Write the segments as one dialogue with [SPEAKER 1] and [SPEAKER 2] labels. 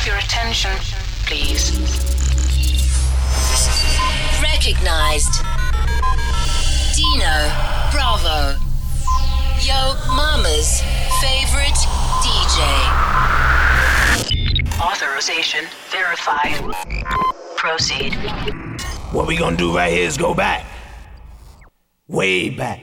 [SPEAKER 1] have your attention, please?
[SPEAKER 2] Recognized. Dino Bravo. Yo Mama's favorite DJ.
[SPEAKER 1] Authorization verified. Proceed.
[SPEAKER 3] What we gonna do right here is go back. Way back.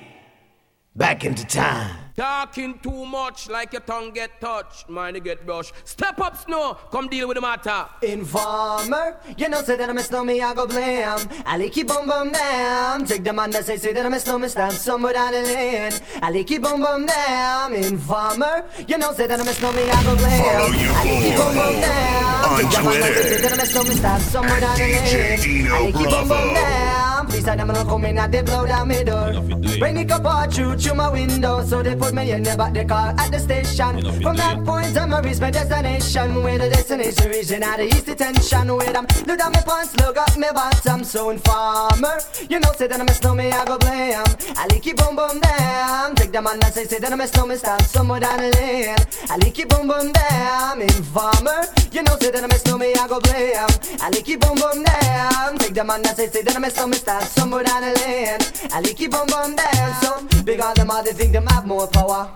[SPEAKER 3] Back into time.
[SPEAKER 4] Talking too much like your tongue get touched, mind get brushed. Step up, snow, come deal with the matter.
[SPEAKER 5] Informer, you know say that I'm a snowman, I go blam. I keep boom boom down. Take the man that say say that I'm a snowman, stand somewhere down the lane. I keep boom boom down. Informer, you know say that I'm a snowman, I go blam.
[SPEAKER 6] Follow your
[SPEAKER 5] I keep boom boom
[SPEAKER 6] boy
[SPEAKER 5] down.
[SPEAKER 6] on
[SPEAKER 5] Take the man that say say that I'm a snowman, stand somewhere down the lane.
[SPEAKER 6] Dino
[SPEAKER 5] I keep boom boom
[SPEAKER 6] Bravo.
[SPEAKER 5] down. Please tell them I'm coming out, they blow down my door. Bring the car through through my window, so they put me in the back the car at the station. From that point on, I reach my destination. Where the destination region at the east detention. Where I'm look down my pants, look up my bottom. So informer, you know say that I'm a snowman, I go blame. I lick it boom boom down. Take them man that say say that I'm a snowman, stand somewhere down the lane. I lick it boom boom down. Informer, you know say that I'm a me, I go blam. Um, I lick it boom boom down. Take the man that say say that I'm a snowman, stand somewhere down the lane. I lick it boom boom down. So big on them all, they think them have more power.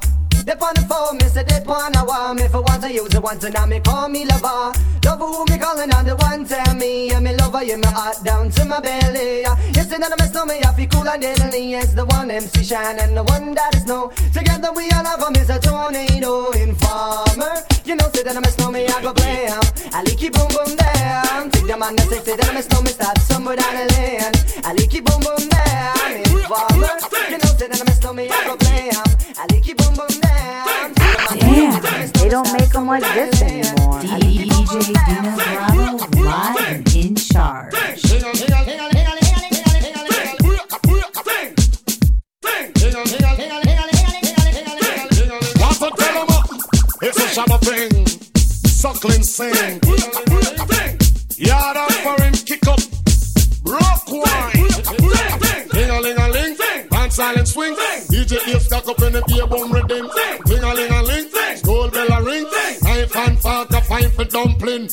[SPEAKER 5] They on the phone, me say they wanna want me for once I use it once and now me call me lover. Lover who me calling on the one tell me, yeah me lover, yeah me heart down to my belly. Yeah. You say that I'm a snowman, I feel cool and deadly. Yes, the one MC Shine and the one that is no. Together we all have a tornado informer. You know, say that I'm a snowman, I go blam. Um, I lick it boom boom down. Take the man that say, say that I'm a snowman, start somewhere
[SPEAKER 7] like this
[SPEAKER 8] dumpling.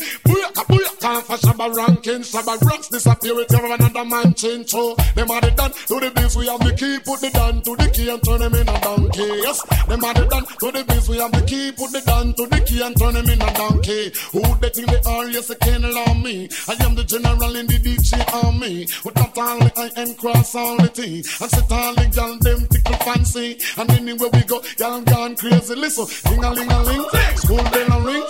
[SPEAKER 8] Booyaka for shabba ranking. Shabba rocks disappear with every another man change. So them are the done to the biz. We have the key. Put the down to the key and turn them in a donkey. Yes, them are the done to the biz. We have the key. Put the down to the key and turn them in a donkey. Who they think they are? Yes, they can't allow me. I am the general in the DJ army. With that only I am cross all the T. And sit all the gal them tickle fancy. And anywhere we go, y'all gone crazy. Listen, ding a ling a ling, school bell a ring.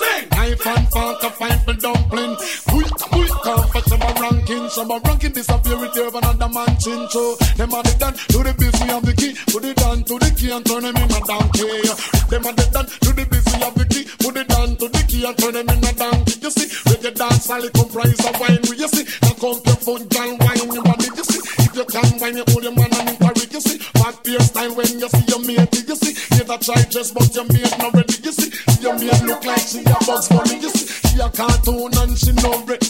[SPEAKER 8] Knife and fork a for dumpling. Quick, quick, come for some ranking. Some ranking disappear with you another man chin. So them are the done to the. We have the key. Put it down to the key and turn them in a donkey. Them are the done to the. We have the key. Put it down to the key and turn them in a donkey. You see, reggae dance all it comprise of wine. You see, now come your phone, girl, wine your body. You see, if you can wine, you hold your man and encourage. You see, fat beer style when you see your mate. You see, you that try just but your mate not ready. You see, your mate look like she a bugs bunny. You see, she a cartoon and she no bread.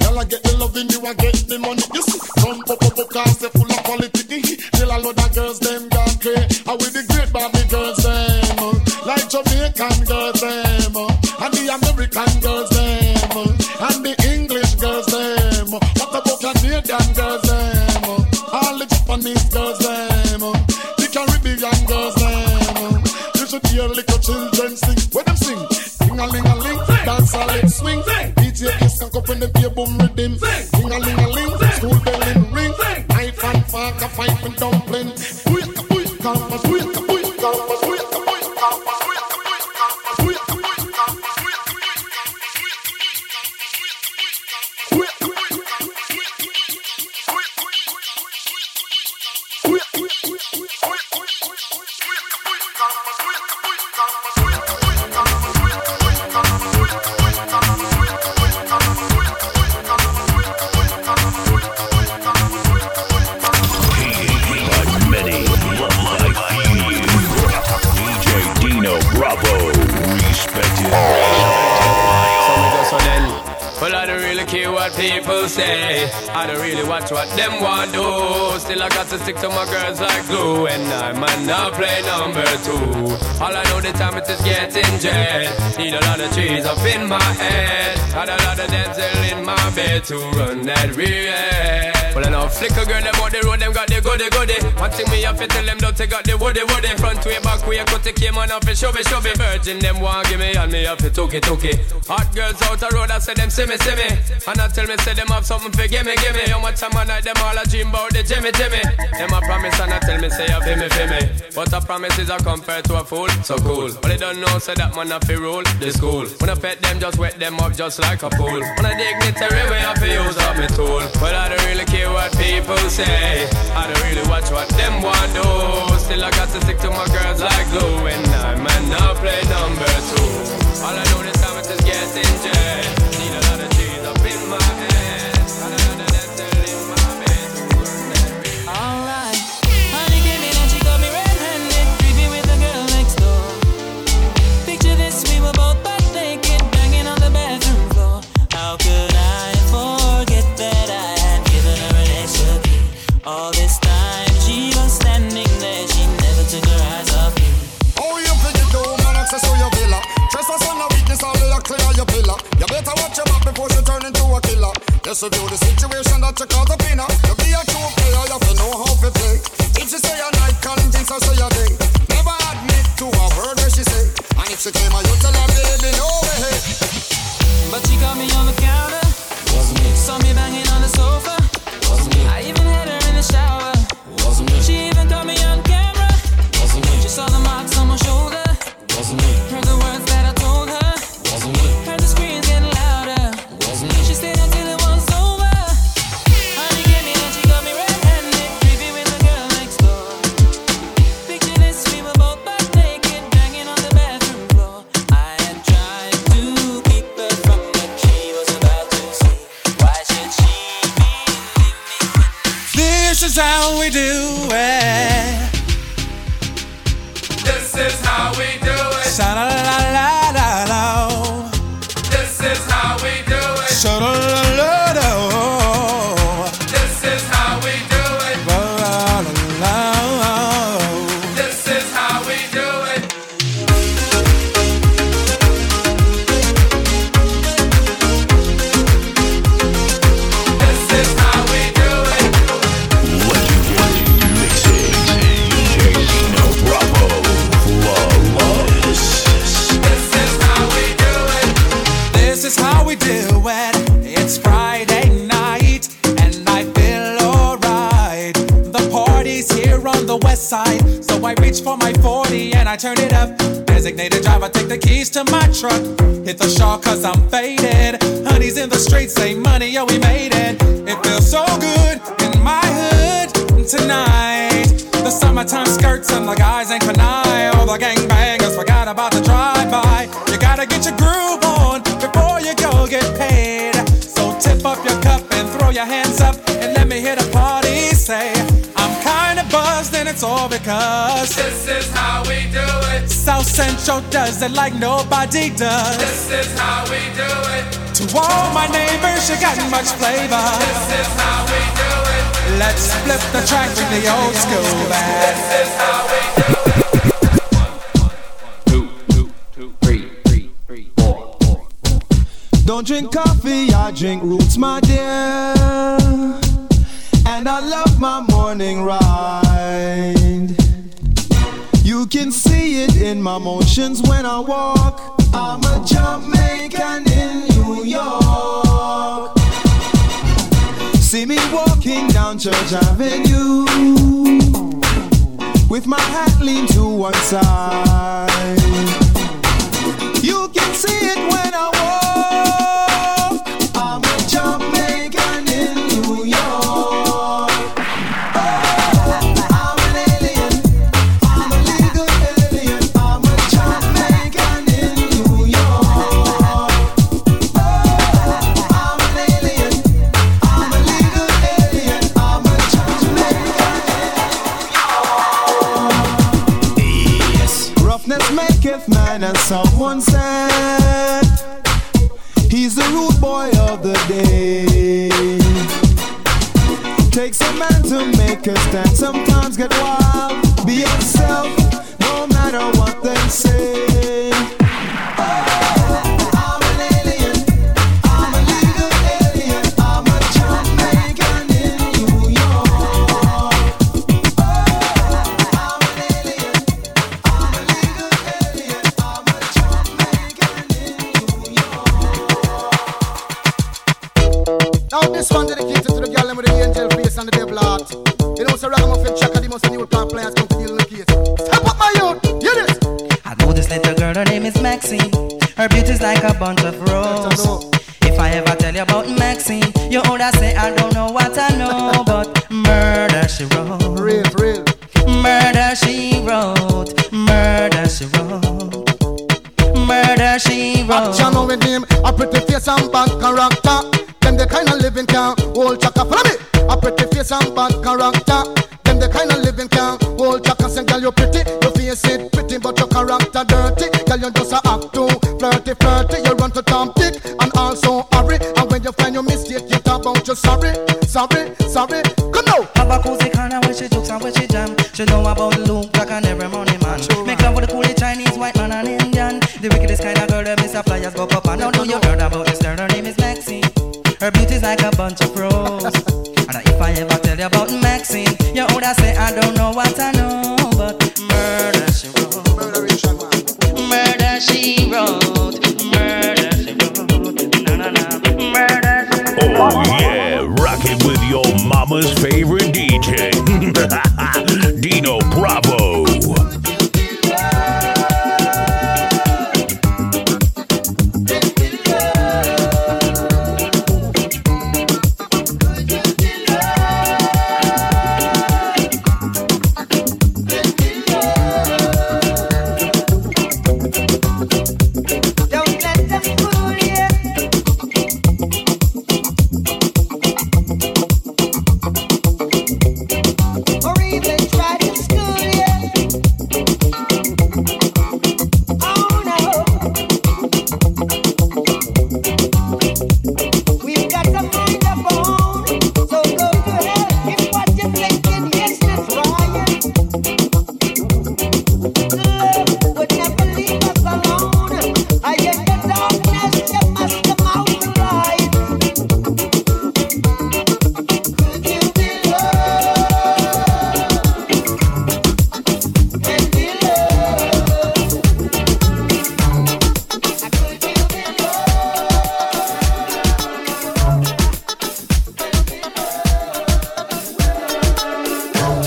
[SPEAKER 8] Girl, I get the loving, you I get the money. You see, come pop up, cause they full of quality. Till a lot of girls, them gone crazy. I with the great Barbie girls, them. uh, Like Jamaican girls, them.
[SPEAKER 4] Watch what them want do. Still I got to stick to my girls like glue, and I might not play number two. All I know the time it is getting jet. Need a lot of trees up in my head. Got a lot of dental in my bed to run that real. Well, I know flicker girl, them on the road, them got the goody goody. One thing me have to tell them, don't take got the woody woody. Front way, back way, cut the came on up and show me, show me. Virgin, them want give me, and me have to took it, took it. Hot girls out the road, I say them see me, see me. And I tell me, say them have something for give me, give me. How much time I night, them all a dream about the Jimmy, Jimmy. Them a promise, and I tell me, say, feel me, feel me. But a promise is a compared to a fool, so cool. But they don't know, say that man, I feel rule the school. When I pet them, just wet them up, just like a pool. When I dignitary way, I feel use up my tool. But I don't really care what people say. I don't really watch what them want do. Still I got to stick to my girls like glue. And I might not play number two. All I know this time is just getting jet.
[SPEAKER 8] Just review the situation that you call the pinner. You be a
[SPEAKER 9] Driver, take the keys to my truck. Hit the shawl cause I'm faded. Honey's in the streets, say money, yo, we made it. It feels so good in my hood tonight. The summertime skirts and the guys ain't canine. All the gangbangers forgot about the drive-by. You gotta get your groove on before you go get paid. So tip up your cup and throw your hands up and let me hear the party say, it's all because
[SPEAKER 4] This is how we do it.
[SPEAKER 9] South Central does it like nobody does.
[SPEAKER 4] This is how we do it.
[SPEAKER 9] To all my neighbors, you got much flavor.
[SPEAKER 4] This is how we do it.
[SPEAKER 9] Let's flip the track, bring the old school back.
[SPEAKER 4] This is how we do it.
[SPEAKER 10] Don't drink coffee, I drink roots, my dear. And I love my morning ride. You can see it in my motions when I walk. I'm a Jamaican in New York. See me walking down Church Avenue with my hat leaned to one side. Takes a man to make a stand. Sometimes get wild. Be yourself, no matter what they say.
[SPEAKER 11] Her name is Maxine. Her beauty's like a bunch of roses. If I ever tell you about Maxine, you older say I don't know what I know, but murder she wrote.
[SPEAKER 12] Real, real.
[SPEAKER 11] Murder she wrote. Murder she wrote. Murder she wrote.
[SPEAKER 12] Action with him, a pretty face and bad character. Them the kind of living can hold chaka. Follow me. A pretty face and bad character. Them the kind of living can hold chaka. Say, girl, you pretty, Girl, you just a act too flirty, flirty. You run to Tom Dick and also hurry. And when you find your mistake, you talk about you sorry, sorry, sorry. Come now.
[SPEAKER 11] Have a cozy corner where she jokes and where she jam. She know about Luke Black and every money man. Make love with the coolie Chinese, white man and Indian. The wickedest kind of girl that Mr. Pliers go up and now do you heard about this girl? Her name is Maxine. Her beauty's like a bunch of roses. and if I ever tell you about Maxine, you older say I don't know what I know,
[SPEAKER 13] Oh, mama's favorite DJ, Dino Bravo.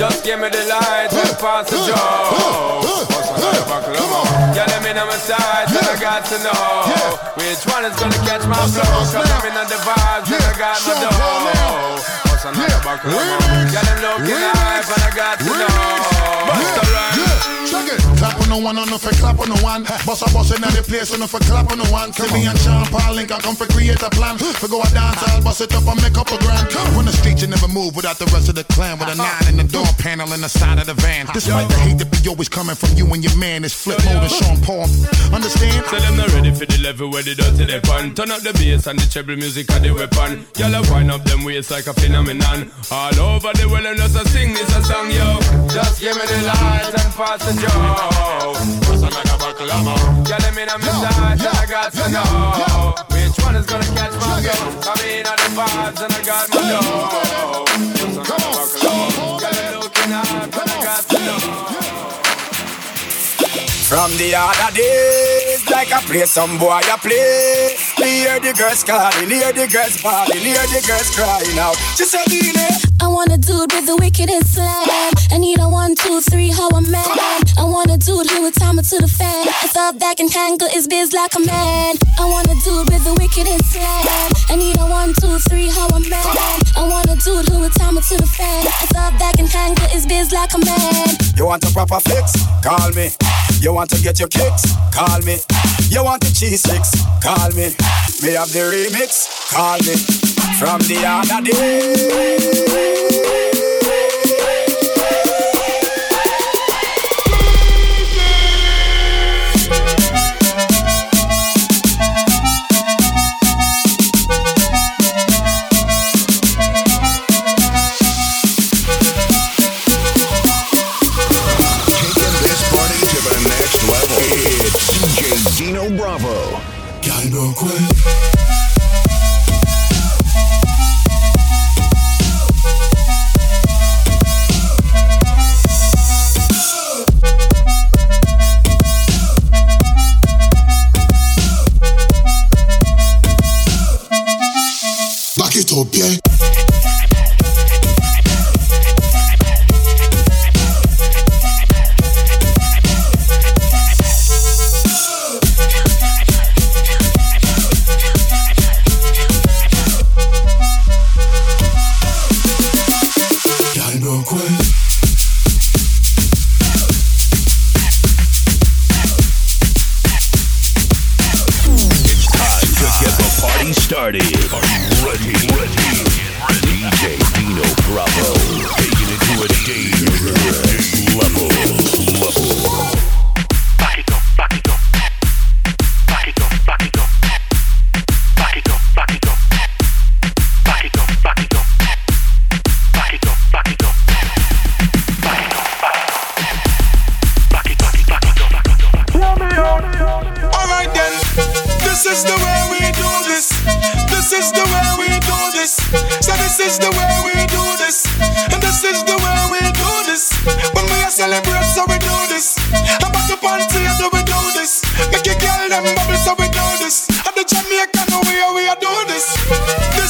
[SPEAKER 4] Just give me the light and pass the joe. What's another buckle? Yeah, let me know my size and I got to know which one is gonna catch my flow. Cause I'm in the vibes and I got my dough. What's another buckle of more? Yeah, them looking hype and I got to know. Bust a run.
[SPEAKER 8] Check it. Clap on the one, on the for clap on the one. Boss a boss in the place, on the for clap on the one. See me and Sean Paul link, I come for create a plan. For go a dance, I'll bust it up and make up a grand. Run the street, you never move without the rest of the clan. With a uh-huh. nine in the door panel in the side of the van. Despite the hate that be always coming from you and your man, it's Flipmode and Sean Paul. Understand?
[SPEAKER 4] Tell them not ready for the level where they dirty they pan. Turn up the bass and the treble music are the weapon. Y'all wind up them waist like a phenomenon. All over the world and just a sing this a song, yo. Just give me the light and pass the joe. What's another buckle of more? Y'all let me know my size and I got to know which one is gonna catch my go. I mean, all the vibes and I got my dough. What's another buckle of more? Y'all looking hot and I got to know.
[SPEAKER 14] From the other days, like I play some boy I play. Me hear the girls calling, hear the girls bawling, hear the girls crying out. She said,
[SPEAKER 15] I want a dude with the wickedest slam. I need a one, two, three, how a man. I want a dude who would time it to the fan. I thought that can handle his biz like a man. I want a dude with the wickedest slam. I need a one, two, three, how a man. I want a dude who would time it to the fan. I thought that can handle his biz like a man.
[SPEAKER 14] You want a proper fix? Call me. You want to get your kicks? Call me. You want the cheese sticks? Call me. Me have the remix? Call me. From the other day.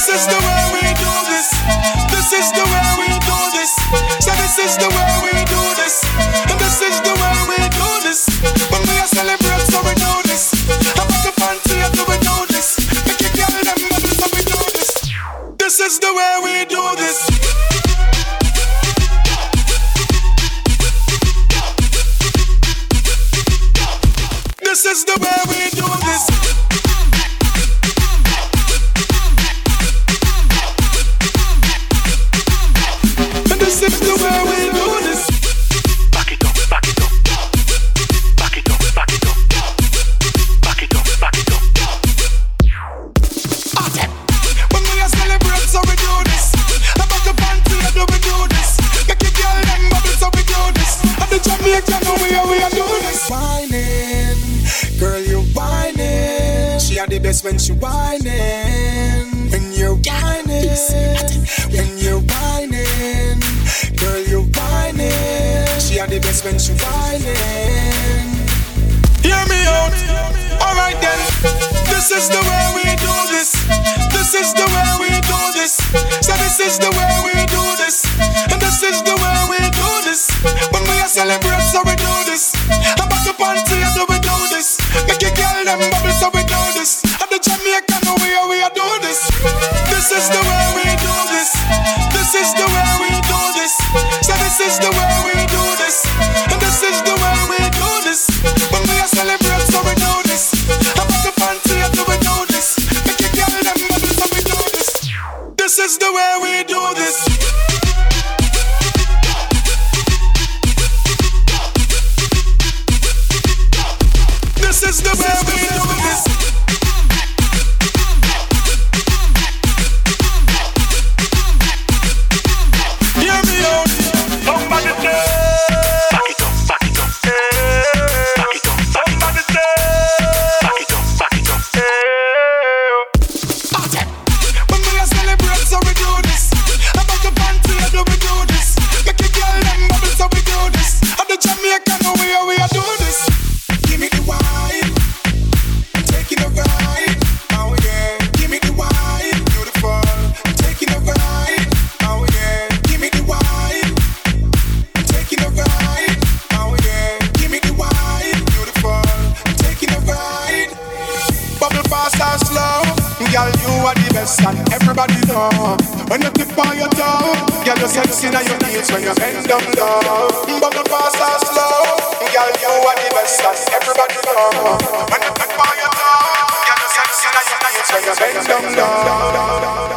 [SPEAKER 16] This is the way. So door. When you tip on your toe, girl, you sexy now you heels when you bend down low. But the fast are slow, girl, you are the best and everybody know. When you tip on your toe, girl, you sexy now you heels when you bend down low.